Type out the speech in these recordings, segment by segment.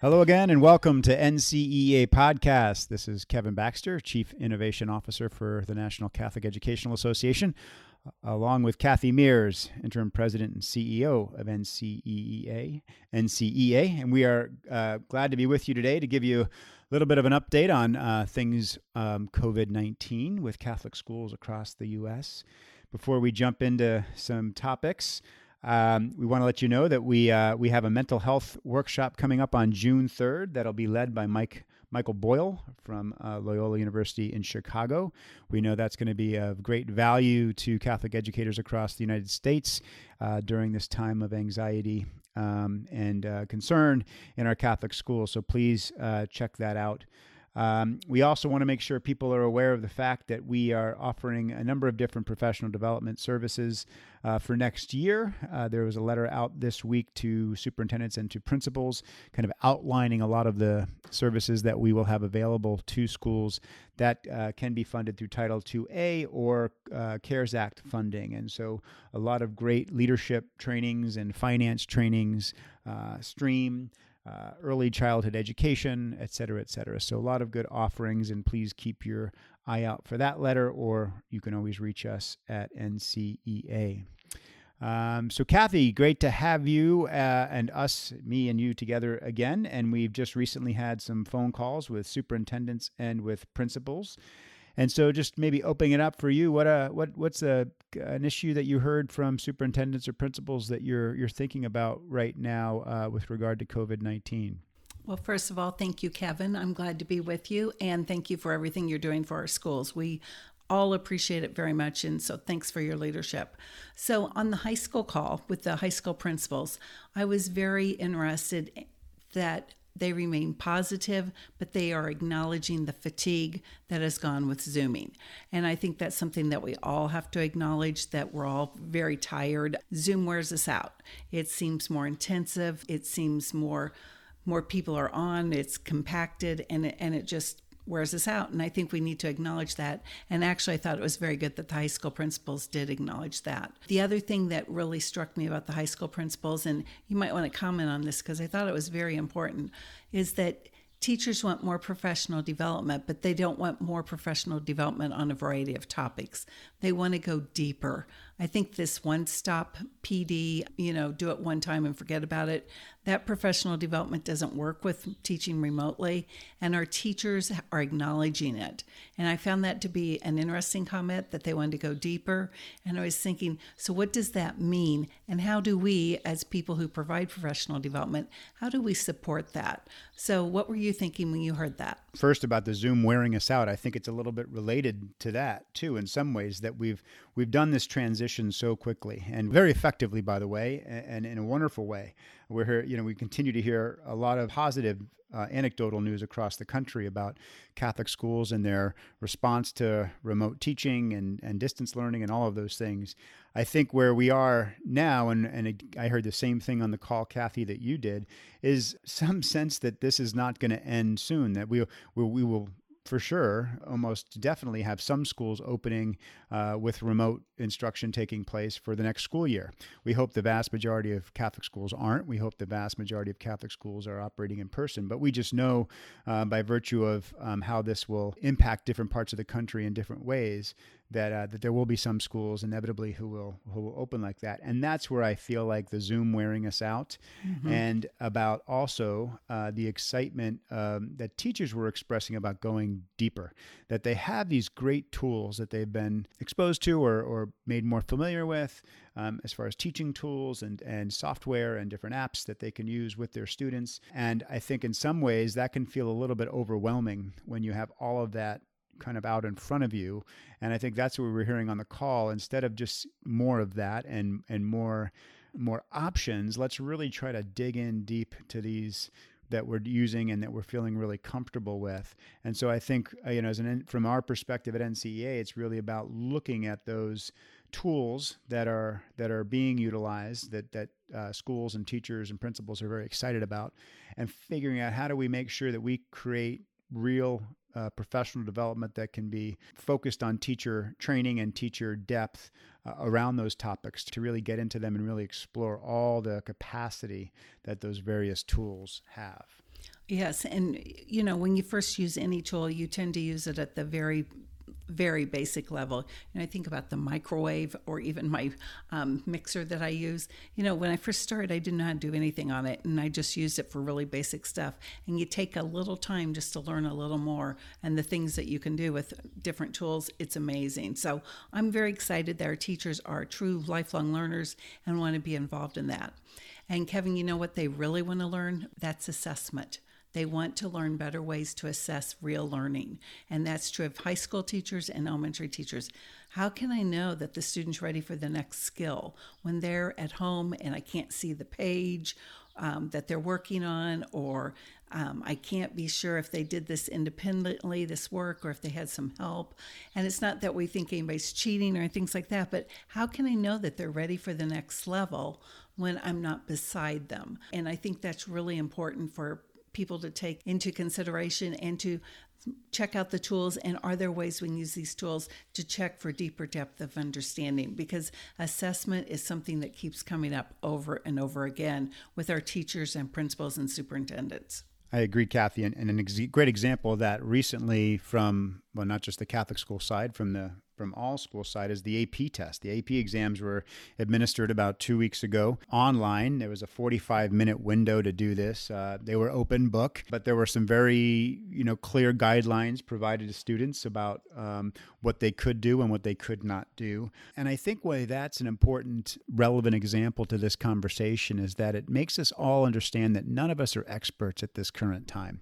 Hello again, and welcome to NCEA Podcast. This is Kevin Baxter, Chief Innovation Officer for the National Catholic Educational Association, along with Kathy Mears, Interim President and CEO of NCEA. NCEA, and we are uh, glad to be with you today to give you a little bit of an update on uh, things um, COVID 19 with Catholic schools across the U.S. Before we jump into some topics, um, we want to let you know that we uh, we have a mental health workshop coming up on June 3rd that'll be led by Mike Michael Boyle from uh, Loyola University in Chicago. We know that's going to be of great value to Catholic educators across the United States uh, during this time of anxiety um, and uh, concern in our Catholic schools. So please uh, check that out. Um, we also want to make sure people are aware of the fact that we are offering a number of different professional development services uh, for next year. Uh, there was a letter out this week to superintendents and to principals, kind of outlining a lot of the services that we will have available to schools that uh, can be funded through Title IIA or uh, CARES Act funding. And so, a lot of great leadership trainings and finance trainings, uh, stream uh, early childhood education, et cetera, et cetera. So, a lot of good offerings, and please keep your eye out for that letter, or you can always reach us at NCEA. Um, so, Kathy, great to have you uh, and us, me and you together again. And we've just recently had some phone calls with superintendents and with principals. And so, just maybe opening it up for you, what uh, what what's a an issue that you heard from superintendents or principals that you're you're thinking about right now uh, with regard to COVID nineteen? Well, first of all, thank you, Kevin. I'm glad to be with you, and thank you for everything you're doing for our schools. We all appreciate it very much, and so thanks for your leadership. So, on the high school call with the high school principals, I was very interested that they remain positive, but they are acknowledging the fatigue that has gone with Zooming. And I think that's something that we all have to acknowledge that we're all very tired. Zoom wears us out. It seems more intensive, it seems more more people are on, it's compacted and it, and it just wears us out. And I think we need to acknowledge that. And actually, I thought it was very good that the high school principals did acknowledge that. The other thing that really struck me about the high school principals, and you might want to comment on this because I thought it was very important, is that teachers want more professional development, but they don't want more professional development on a variety of topics. They want to go deeper. I think this one stop PD, you know, do it one time and forget about it, that professional development doesn't work with teaching remotely, and our teachers are acknowledging it. And I found that to be an interesting comment that they wanted to go deeper. And I was thinking, so what does that mean? And how do we, as people who provide professional development, how do we support that? So, what were you thinking when you heard that? First, about the Zoom wearing us out, I think it's a little bit related to that too, in some ways, that we've we've done this transition so quickly and very effectively, by the way, and, and in a wonderful way. We're here, you know, we continue to hear a lot of positive uh, anecdotal news across the country about Catholic schools and their response to remote teaching and, and distance learning and all of those things. I think where we are now, and, and I heard the same thing on the call, Kathy, that you did, is some sense that this is not going to end soon, that we, we, we will for sure, almost definitely have some schools opening uh, with remote instruction taking place for the next school year. We hope the vast majority of Catholic schools aren't. We hope the vast majority of Catholic schools are operating in person. But we just know uh, by virtue of um, how this will impact different parts of the country in different ways that uh, that there will be some schools inevitably who will who will open like that, and that's where I feel like the Zoom wearing us out, mm-hmm. and about also uh, the excitement um, that teachers were expressing about going deeper. That they have these great tools that they've been exposed to or or made more familiar with, um, as far as teaching tools and and software and different apps that they can use with their students. And I think in some ways that can feel a little bit overwhelming when you have all of that kind of out in front of you. And I think that's what we were hearing on the call. Instead of just more of that and and more more options, let's really try to dig in deep to these that we're using and that we're feeling really comfortable with. And so I think uh, you know, as an from our perspective at NCEA, it's really about looking at those tools that are that are being utilized that that uh, schools and teachers and principals are very excited about, and figuring out how do we make sure that we create real uh, professional development that can be focused on teacher training and teacher depth uh, around those topics to really get into them and really explore all the capacity that those various tools have. Yes, and you know, when you first use any tool, you tend to use it at the very very basic level. And I think about the microwave or even my um, mixer that I use. You know, when I first started, I didn't know how to do anything on it, and I just used it for really basic stuff. And you take a little time just to learn a little more, and the things that you can do with different tools, it's amazing. So I'm very excited that our teachers are true lifelong learners and want to be involved in that. And Kevin, you know what they really want to learn? That's assessment. They want to learn better ways to assess real learning. And that's true of high school teachers and elementary teachers. How can I know that the student's ready for the next skill when they're at home and I can't see the page um, that they're working on, or um, I can't be sure if they did this independently, this work, or if they had some help. And it's not that we think anybody's cheating or things like that, but how can I know that they're ready for the next level when I'm not beside them? And I think that's really important for people to take into consideration and to check out the tools and are there ways we can use these tools to check for deeper depth of understanding? Because assessment is something that keeps coming up over and over again with our teachers and principals and superintendents. I agree, Kathy, and, and a ex- great example of that recently from well, not just the Catholic school side, from the from all school side is the AP test. The AP exams were administered about two weeks ago online. There was a 45 minute window to do this. Uh, they were open book, but there were some very you know clear guidelines provided to students about um, what they could do and what they could not do. And I think why that's an important, relevant example to this conversation is that it makes us all understand that none of us are experts at this current time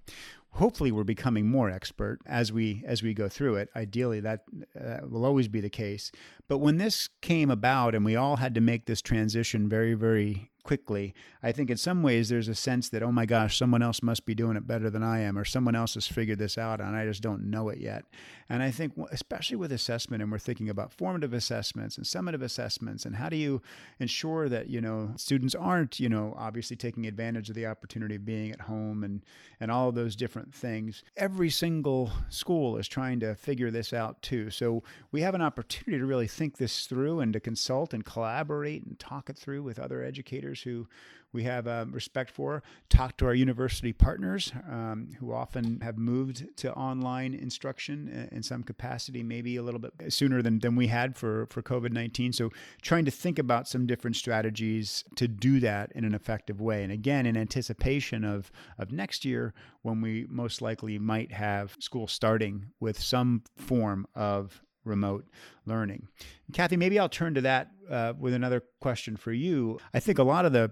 hopefully we're becoming more expert as we as we go through it. Ideally that uh, will always be the case. But when this came about and we all had to make this transition very very quickly, I think in some ways there's a sense that, oh my gosh, someone else must be doing it better than I am, or someone else has figured this out and I just don't know it yet. And I think, especially with assessment, and we're thinking about formative assessments and summative assessments, and how do you ensure that, you know, students aren't, you know, obviously taking advantage of the opportunity of being at home and, and all those different things. Every single school is trying to figure this out too. So we have an opportunity to really think this through and to consult and collaborate and talk it through with other educators who we have um, respect for. Talk to our university partners um, who often have moved to online instruction in some capacity, maybe a little bit sooner than, than we had for, for COVID 19. So, trying to think about some different strategies to do that in an effective way. And again, in anticipation of, of next year, when we most likely might have school starting with some form of remote learning. Kathy, maybe I'll turn to that uh, with another question for you. I think a lot of the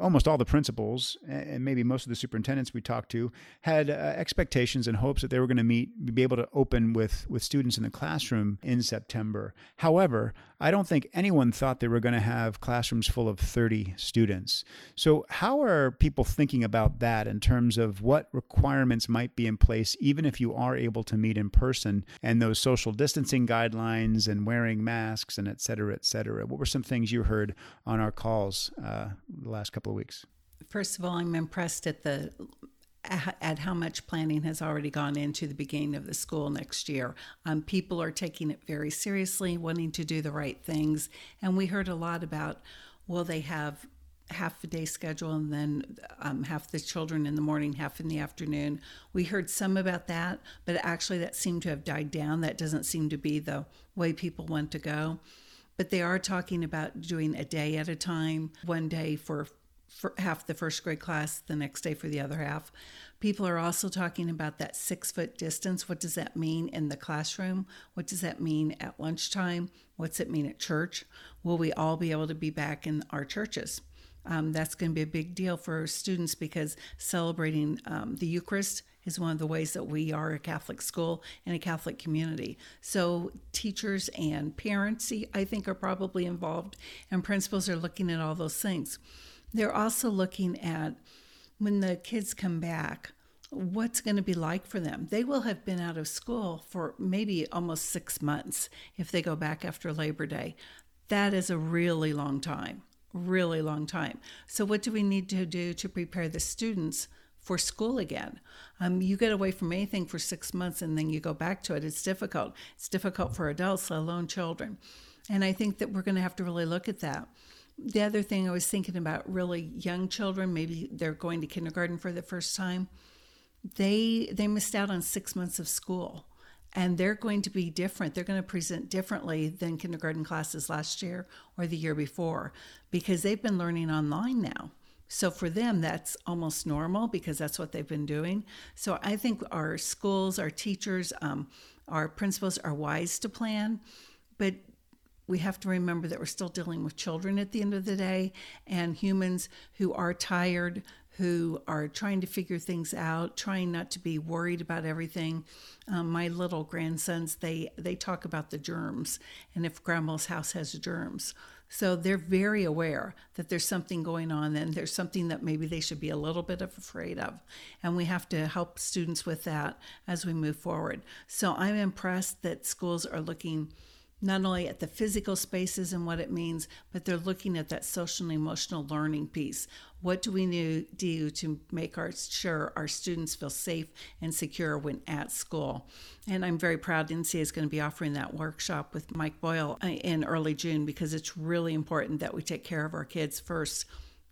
almost all the principals and maybe most of the superintendents we talked to had uh, expectations and hopes that they were going to meet be able to open with with students in the classroom in September. However, I don't think anyone thought they were going to have classrooms full of 30 students. So how are people thinking about that in terms of what requirements might be in place even if you are able to meet in person and those social distancing guidelines and wearing masks and et cetera, et cetera? What were some things you heard on our calls uh, last last couple of weeks? First of all, I'm impressed at the at how much planning has already gone into the beginning of the school next year. Um, people are taking it very seriously, wanting to do the right things, and we heard a lot about will they have half a day schedule and then um, half the children in the morning, half in the afternoon. We heard some about that, but actually that seemed to have died down. That doesn't seem to be the way people want to go but they are talking about doing a day at a time, one day for, for half the first grade class, the next day for the other half. People are also talking about that six foot distance. What does that mean in the classroom? What does that mean at lunchtime? What's it mean at church? Will we all be able to be back in our churches? Um, that's going to be a big deal for students because celebrating um, the Eucharist is one of the ways that we are a Catholic school and a Catholic community. So teachers and parents, I think, are probably involved, and principals are looking at all those things. They're also looking at when the kids come back, what's going to be like for them. They will have been out of school for maybe almost six months if they go back after Labor Day. That is a really long time, really long time. So, what do we need to do to prepare the students for school again. Um, you get away from anything for six months and then you go back to it. It's difficult. It's difficult for adults, let alone children. And I think that we're going to have to really look at that. The other thing I was thinking about really young children, maybe they're going to kindergarten for the first time. They they missed out on 6 months of school and they're going to be different. They're going to present differently than kindergarten classes last year or the year before because they've been learning online now. So for them, that's almost normal because that's what they've been doing. So I think our schools, our teachers, um, our principals are wise to plan, but we have to remember that we're still dealing with children at the end of the day and humans who are tired, who are trying to figure things out, trying not to be worried about everything. Um, my little grandsons, they they talk about the germs and if grandma's house has germs. So they're very aware that there's something going on and there's something that maybe they should be a little bit of afraid of. And we have to help students with that as we move forward. So I'm impressed that schools are looking not only at the physical spaces and what it means, but they're looking at that social and emotional learning piece. What do we do to make our sure our students feel safe and secure when at school? And I'm very proud NCEA is going to be offering that workshop with Mike Boyle uh, in early June because it's really important that we take care of our kids first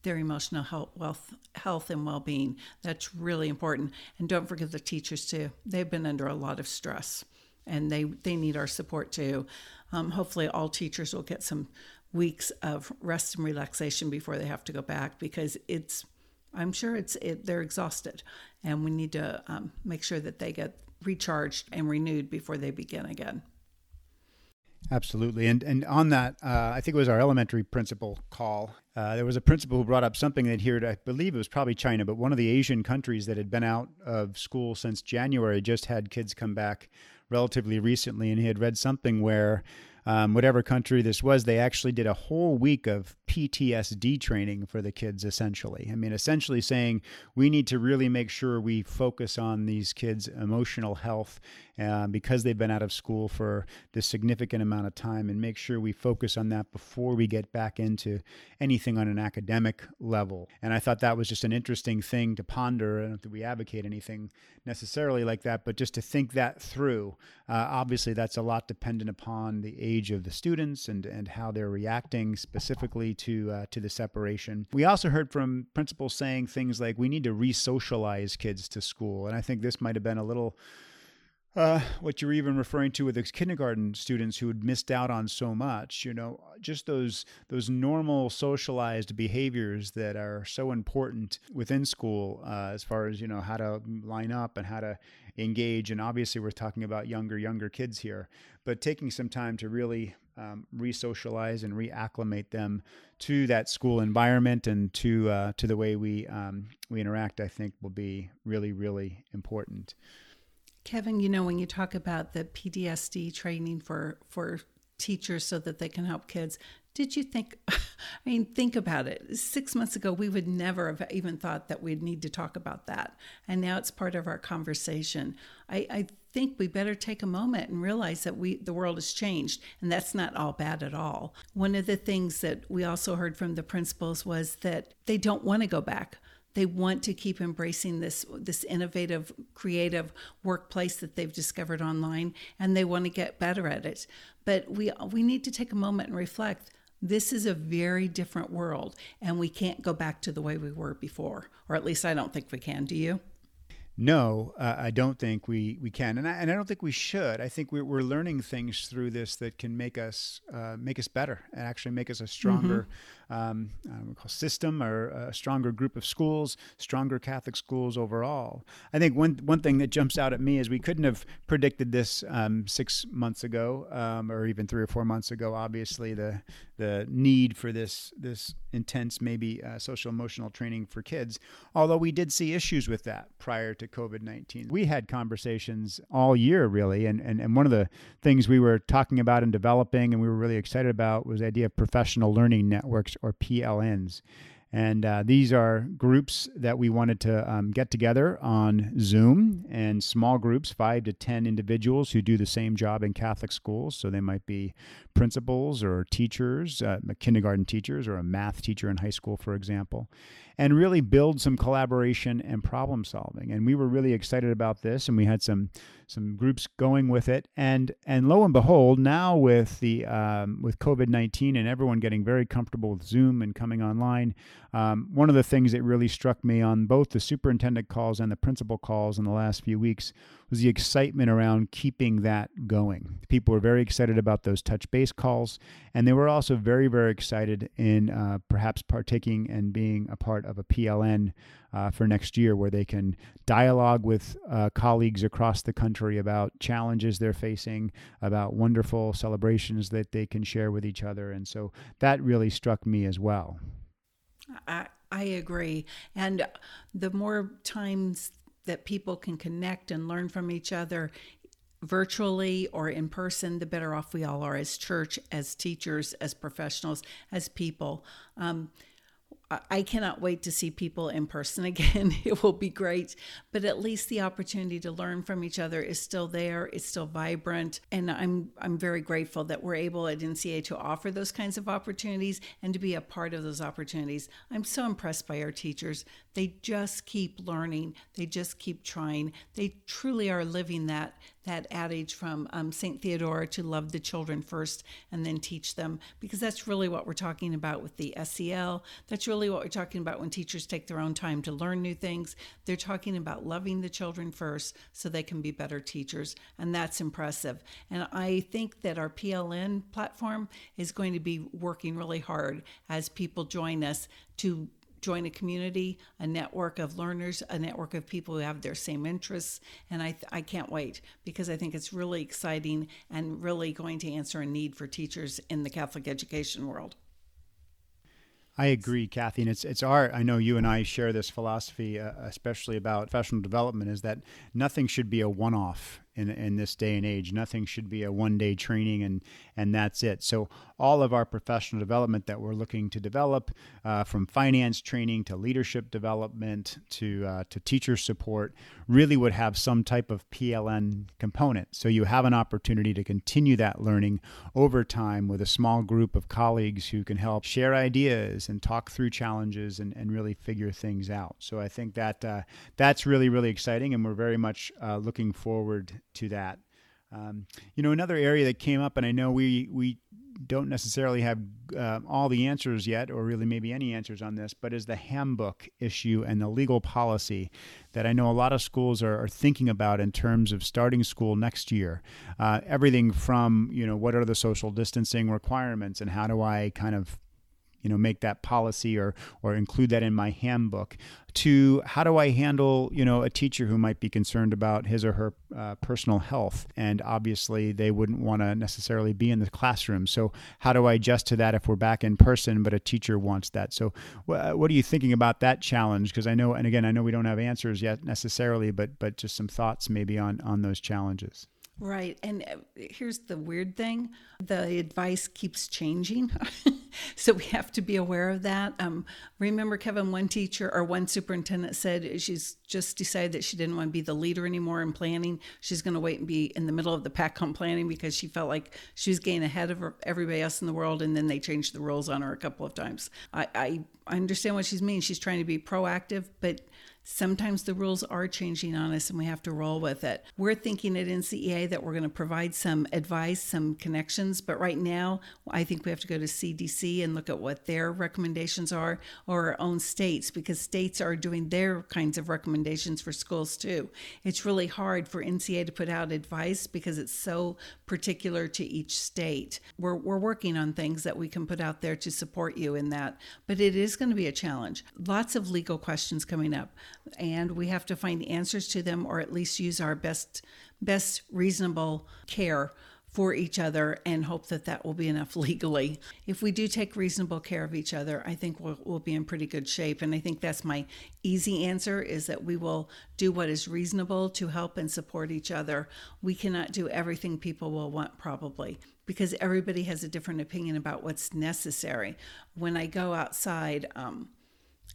their emotional health, wealth, health and well-being. That's really important. And don't forget the teachers too. They've been under a lot of stress and they they need our support too. Um, hopefully, all teachers will get some weeks of rest and relaxation before they have to go back because it's I'm sure it's it, they're exhausted, and we need to um, make sure that they get recharged and renewed before they begin again. Absolutely, and and on that, uh, I think it was our elementary principal call. Uh, there was a principal who brought up something that here, I believe it was probably China, but one of the Asian countries that had been out of school since January just had kids come back relatively recently, and he had read something where um, whatever country this was, they actually did a whole week of PTSD training for the kids, essentially. I mean, essentially saying we need to really make sure we focus on these kids' emotional health uh, because they've been out of school for this significant amount of time and make sure we focus on that before we get back into anything on an academic level. And I thought that was just an interesting thing to ponder. I don't think we advocate anything necessarily like that, but just to think that through. Uh, obviously, that's a lot dependent upon the age of the students and, and how they're reacting specifically to uh, to the separation. We also heard from principals saying things like we need to re-socialize kids to school, and I think this might have been a little uh, what you're even referring to with the kindergarten students who had missed out on so much, you know, just those those normal socialized behaviors that are so important within school, uh, as far as you know how to line up and how to engage. And obviously, we're talking about younger younger kids here, but taking some time to really um, re-socialize and reacclimate them to that school environment and to uh, to the way we um, we interact, I think, will be really really important. Kevin, you know, when you talk about the PTSD training for for teachers so that they can help kids, did you think I mean, think about it. 6 months ago we would never have even thought that we'd need to talk about that. And now it's part of our conversation. I, I think we better take a moment and realize that we the world has changed and that's not all bad at all. One of the things that we also heard from the principals was that they don't want to go back they want to keep embracing this this innovative creative workplace that they've discovered online and they want to get better at it. But we we need to take a moment and reflect. This is a very different world and we can't go back to the way we were before or at least I don't think we can. Do you? No, uh, I don't think we, we can, and I, and I don't think we should. I think we're, we're learning things through this that can make us uh, make us better and actually make us a stronger um, system or a stronger group of schools, stronger Catholic schools overall. I think one one thing that jumps out at me is we couldn't have predicted this um, six months ago um, or even three or four months ago. Obviously, the the need for this this intense maybe uh, social emotional training for kids. Although we did see issues with that prior to COVID 19. We had conversations all year, really. And, and, and one of the things we were talking about and developing and we were really excited about was the idea of professional learning networks or PLNs. And uh, these are groups that we wanted to um, get together on Zoom and small groups, five to 10 individuals who do the same job in Catholic schools. So they might be principals or teachers, uh, kindergarten teachers, or a math teacher in high school, for example. and really build some collaboration and problem solving. And we were really excited about this, and we had some some groups going with it. And and lo and behold, now with the um, with COVID nineteen and everyone getting very comfortable with Zoom and coming online, um, one of the things that really struck me on both the superintendent calls and the principal calls in the last few weeks was the excitement around keeping that going. People were very excited about those touch base calls, and they were also very very excited in uh, perhaps partaking and being a part of a PLN uh, for next year, where they can dialogue with uh, colleagues across the country about challenges they're facing, about wonderful celebrations that they can share with each other. And so that really struck me as well. I, I agree. And the more times that people can connect and learn from each other, virtually or in person, the better off we all are as church, as teachers, as professionals, as people. Um, I cannot wait to see people in person again. It will be great. But at least the opportunity to learn from each other is still there. It's still vibrant. And I'm I'm very grateful that we're able at NCA to offer those kinds of opportunities and to be a part of those opportunities. I'm so impressed by our teachers. They just keep learning. They just keep trying. They truly are living that that adage from um, St. Theodora to love the children first and then teach them, because that's really what we're talking about with the SEL. That's really what we're talking about when teachers take their own time to learn new things. They're talking about loving the children first so they can be better teachers, and that's impressive. And I think that our PLN platform is going to be working really hard as people join us to join a community, a network of learners, a network of people who have their same interests. And I, I can't wait because I think it's really exciting and really going to answer a need for teachers in the Catholic education world. I agree, Kathy, and it's it's our. I know you and I share this philosophy, uh, especially about professional development, is that nothing should be a one-off in in this day and age. Nothing should be a one day training and and that's it. So all of our professional development that we're looking to develop, uh, from finance training to leadership development to uh, to teacher support, really would have some type of PLN component. So you have an opportunity to continue that learning over time with a small group of colleagues who can help share ideas and talk through challenges and, and really figure things out. So I think that uh, that's really really exciting, and we're very much uh, looking forward to that. Um, you know, another area that came up, and I know we we don't necessarily have uh, all the answers yet, or really maybe any answers on this, but is the handbook issue and the legal policy that I know a lot of schools are, are thinking about in terms of starting school next year. Uh, everything from you know what are the social distancing requirements, and how do I kind of you know make that policy or or include that in my handbook to how do I handle you know a teacher who might be concerned about his or her uh, personal health? And obviously they wouldn't want to necessarily be in the classroom. So how do I adjust to that if we're back in person but a teacher wants that? So wh- what are you thinking about that challenge? Because I know and again I know we don't have answers yet necessarily but but just some thoughts maybe on on those challenges. Right. And uh, here's the weird thing. The advice keeps changing. so we have to be aware of that. Um, remember, Kevin, one teacher or one superintendent said she's just decided that she didn't want to be the leader anymore in planning. She's going to wait and be in the middle of the pack on planning because she felt like she was getting ahead of everybody else in the world. And then they changed the rules on her a couple of times. I, I, I understand what she's meaning. She's trying to be proactive, but Sometimes the rules are changing on us and we have to roll with it. We're thinking at NCEA that we're going to provide some advice, some connections, but right now I think we have to go to CDC and look at what their recommendations are or our own states because states are doing their kinds of recommendations for schools too. It's really hard for NCEA to put out advice because it's so particular to each state. We're, we're working on things that we can put out there to support you in that, but it is going to be a challenge. Lots of legal questions coming up and we have to find answers to them or at least use our best best reasonable care for each other and hope that that will be enough legally. If we do take reasonable care of each other, I think we'll, we'll, be in pretty good shape. And I think that's my easy answer is that we will do what is reasonable to help and support each other. We cannot do everything people will want, probably, because everybody has a different opinion about what's necessary. When I go outside, um,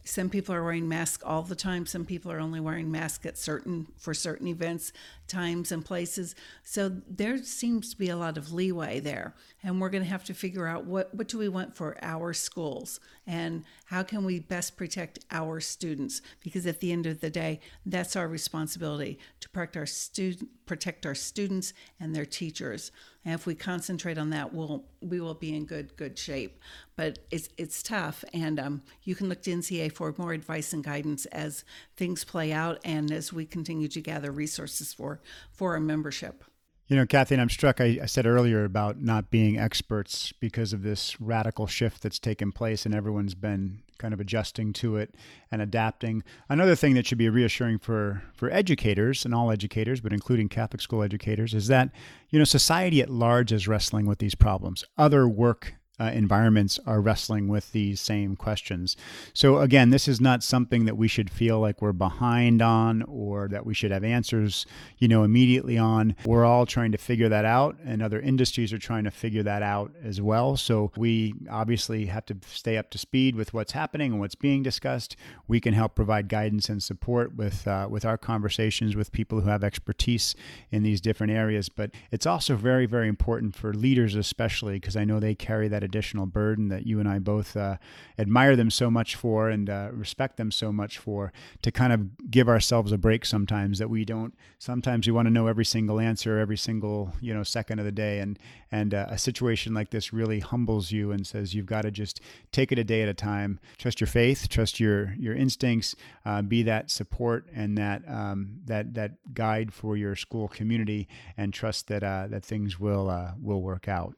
some people are wearing masks all the time. Some people are only wearing masks at certain for certain events times and places. So there seems to be a lot of leeway there. And we're going to have to figure out what what do we want for our schools? And how can we best protect our students? Because at the end of the day that's our responsibility to protect our student protect our students and their teachers. And if we concentrate on that, we'll we will be in good good shape. But it's it's tough, and um, you can look to NCEA for more advice and guidance as things play out, and as we continue to gather resources for for a membership. You know, Kathy, I'm struck. I, I, said earlier about not being experts because of this radical shift that's taken place, and everyone's been kind of adjusting to it and adapting. Another thing that should be reassuring for for educators and all educators, but including Catholic school educators, is that you know society at large is wrestling with these problems. Other work uh, environments are wrestling with these same questions. So, again, this is not something that we should feel like we're behind on or that we should have answers, you know, immediately on. We're all trying to figure that out, and other industries are trying to figure that out as well. So, we obviously have to stay up to speed with what's happening and what's being discussed. We can help provide guidance and support with uh, with our conversations with people who have expertise in these different areas. But it's also very, very important for leaders, especially because I know they carry that additional burden that you and I both uh, admire them so much for and uh, respect them so much for, to kind of give ourselves a break sometimes that we don't. Sometimes we want to know every single answer every single you know second of the day, and and uh, a situation like this really humbles you and says you've got to just take it a day at a time. Trust your faith, trust your your instincts, uh, be that support and that um, that that guide for your school community, and trust that uh, that things will uh, will work out.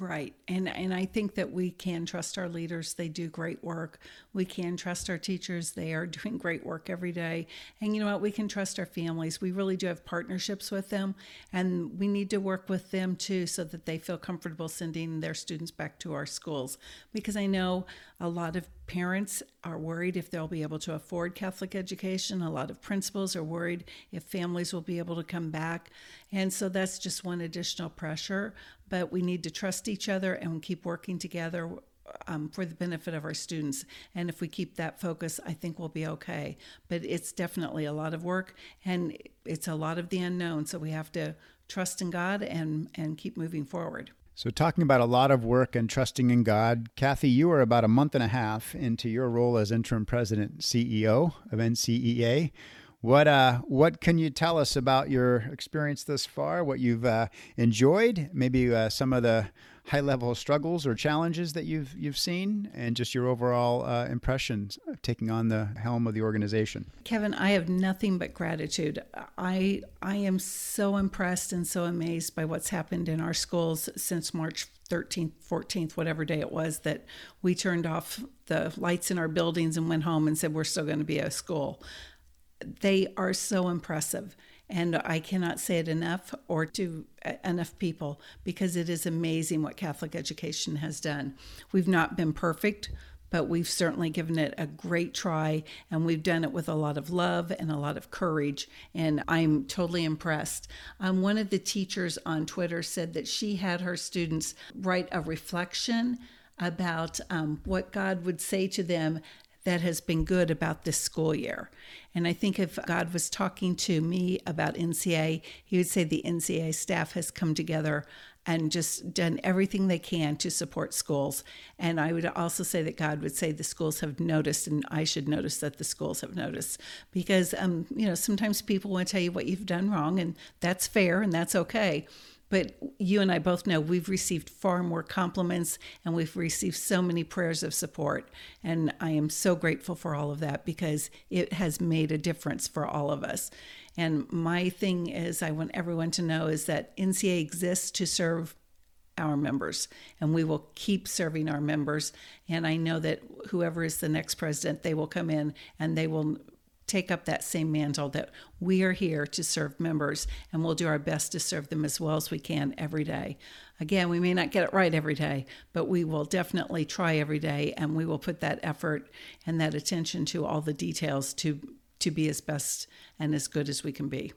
Right. And and I think that we can trust our leaders. They do great work. We can trust our teachers. They are doing great work every day. And you know what? We can trust our families. We really do have partnerships with them and we need to work with them too so that they feel comfortable sending their students back to our schools because I know a lot of parents are worried if they'll be able to afford Catholic education. A lot of principals are worried if families will be able to come back. And so that's just one additional pressure. But we need to trust each other and keep working together um, for the benefit of our students. And if we keep that focus, I think we'll be okay. But it's definitely a lot of work and it's a lot of the unknown. So we have to trust in God and, and keep moving forward. So, talking about a lot of work and trusting in God, Kathy, you are about a month and a half into your role as interim president CEO of NCEA. What uh, what can you tell us about your experience thus far? What you've uh, enjoyed? Maybe uh, some of the high level struggles or challenges that you've you've seen, and just your overall uh, impressions taking on the helm of the organization. Kevin, I have nothing but gratitude. I I am so impressed and so amazed by what's happened in our schools since March 13th, 14th, whatever day it was that we turned off the lights in our buildings and went home and said we're still going to be a school. They are so impressive. And I cannot say it enough or to enough people because it is amazing what Catholic education has done. We've not been perfect, but we've certainly given it a great try and we've done it with a lot of love and a lot of courage. And I'm totally impressed. Um, one of the teachers on Twitter said that she had her students write a reflection about um, what God would say to them that has been good about this school year. And I think if God was talking to me about NCA, he would say the NCA staff has come together and just done everything they can to support schools. And I would also say that God would say the schools have noticed, and I should notice that the schools have noticed. Because, um, you know, sometimes people want to tell you what you've done wrong, and that's fair and that's okay. But you and I both know we've received far more compliments and we've received so many prayers of support. And I am so grateful for all of that because it has made a difference for all of us. And my thing is, I want everyone to know is that NCA exists to serve our members and we will keep serving our members and i know that whoever is the next president they will come in and they will take up that same mantle that we are here to serve members and we'll do our best to serve them as well as we can every day. Again, we may not get it right every day, but we will definitely try every day and we will put that effort and that attention to all the details to to be as best and as good as we can be.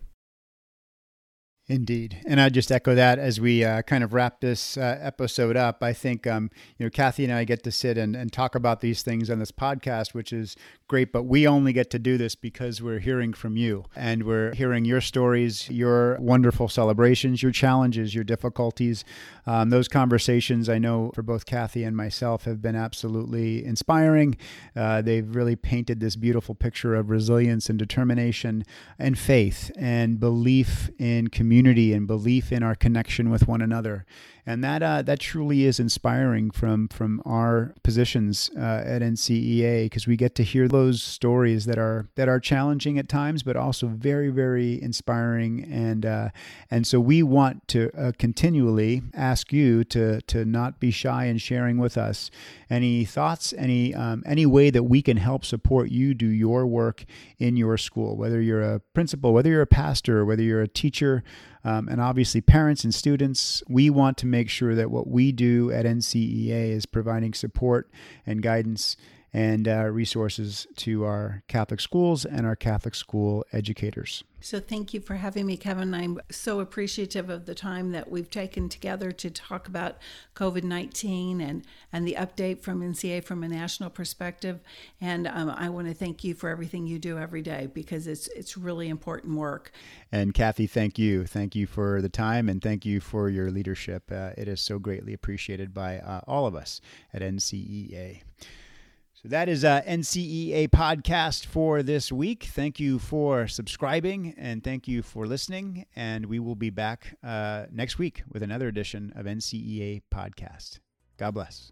Indeed, and I just echo that as we uh, kind of wrap this uh, episode up. I think um, you know Kathy and I get to sit and, and talk about these things on this podcast, which is great. But we only get to do this because we're hearing from you, and we're hearing your stories, your wonderful celebrations, your challenges, your difficulties. Um, those conversations, I know, for both Kathy and myself, have been absolutely inspiring. Uh, they've really painted this beautiful picture of resilience and determination and faith and belief in community community and belief in our connection with one another. And that uh, that truly is inspiring from from our positions uh, at NCEA because we get to hear those stories that are that are challenging at times, but also very very inspiring. And uh, and so we want to uh, continually ask you to to not be shy in sharing with us any thoughts, any um, any way that we can help support you do your work in your school, whether you're a principal, whether you're a pastor, whether you're a teacher um, and obviously parents and students. We want to make sure that what we do at NCEA is providing support and guidance and uh, resources to our Catholic schools and our Catholic school educators. So, thank you for having me, Kevin. I'm so appreciative of the time that we've taken together to talk about COVID 19 and, and the update from NCA from a national perspective. And um, I want to thank you for everything you do every day because it's, it's really important work. And Kathy, thank you. Thank you for the time and thank you for your leadership. Uh, it is so greatly appreciated by uh, all of us at NCEA. So that is a NCEA podcast for this week. Thank you for subscribing and thank you for listening. And we will be back uh, next week with another edition of NCEA podcast. God bless.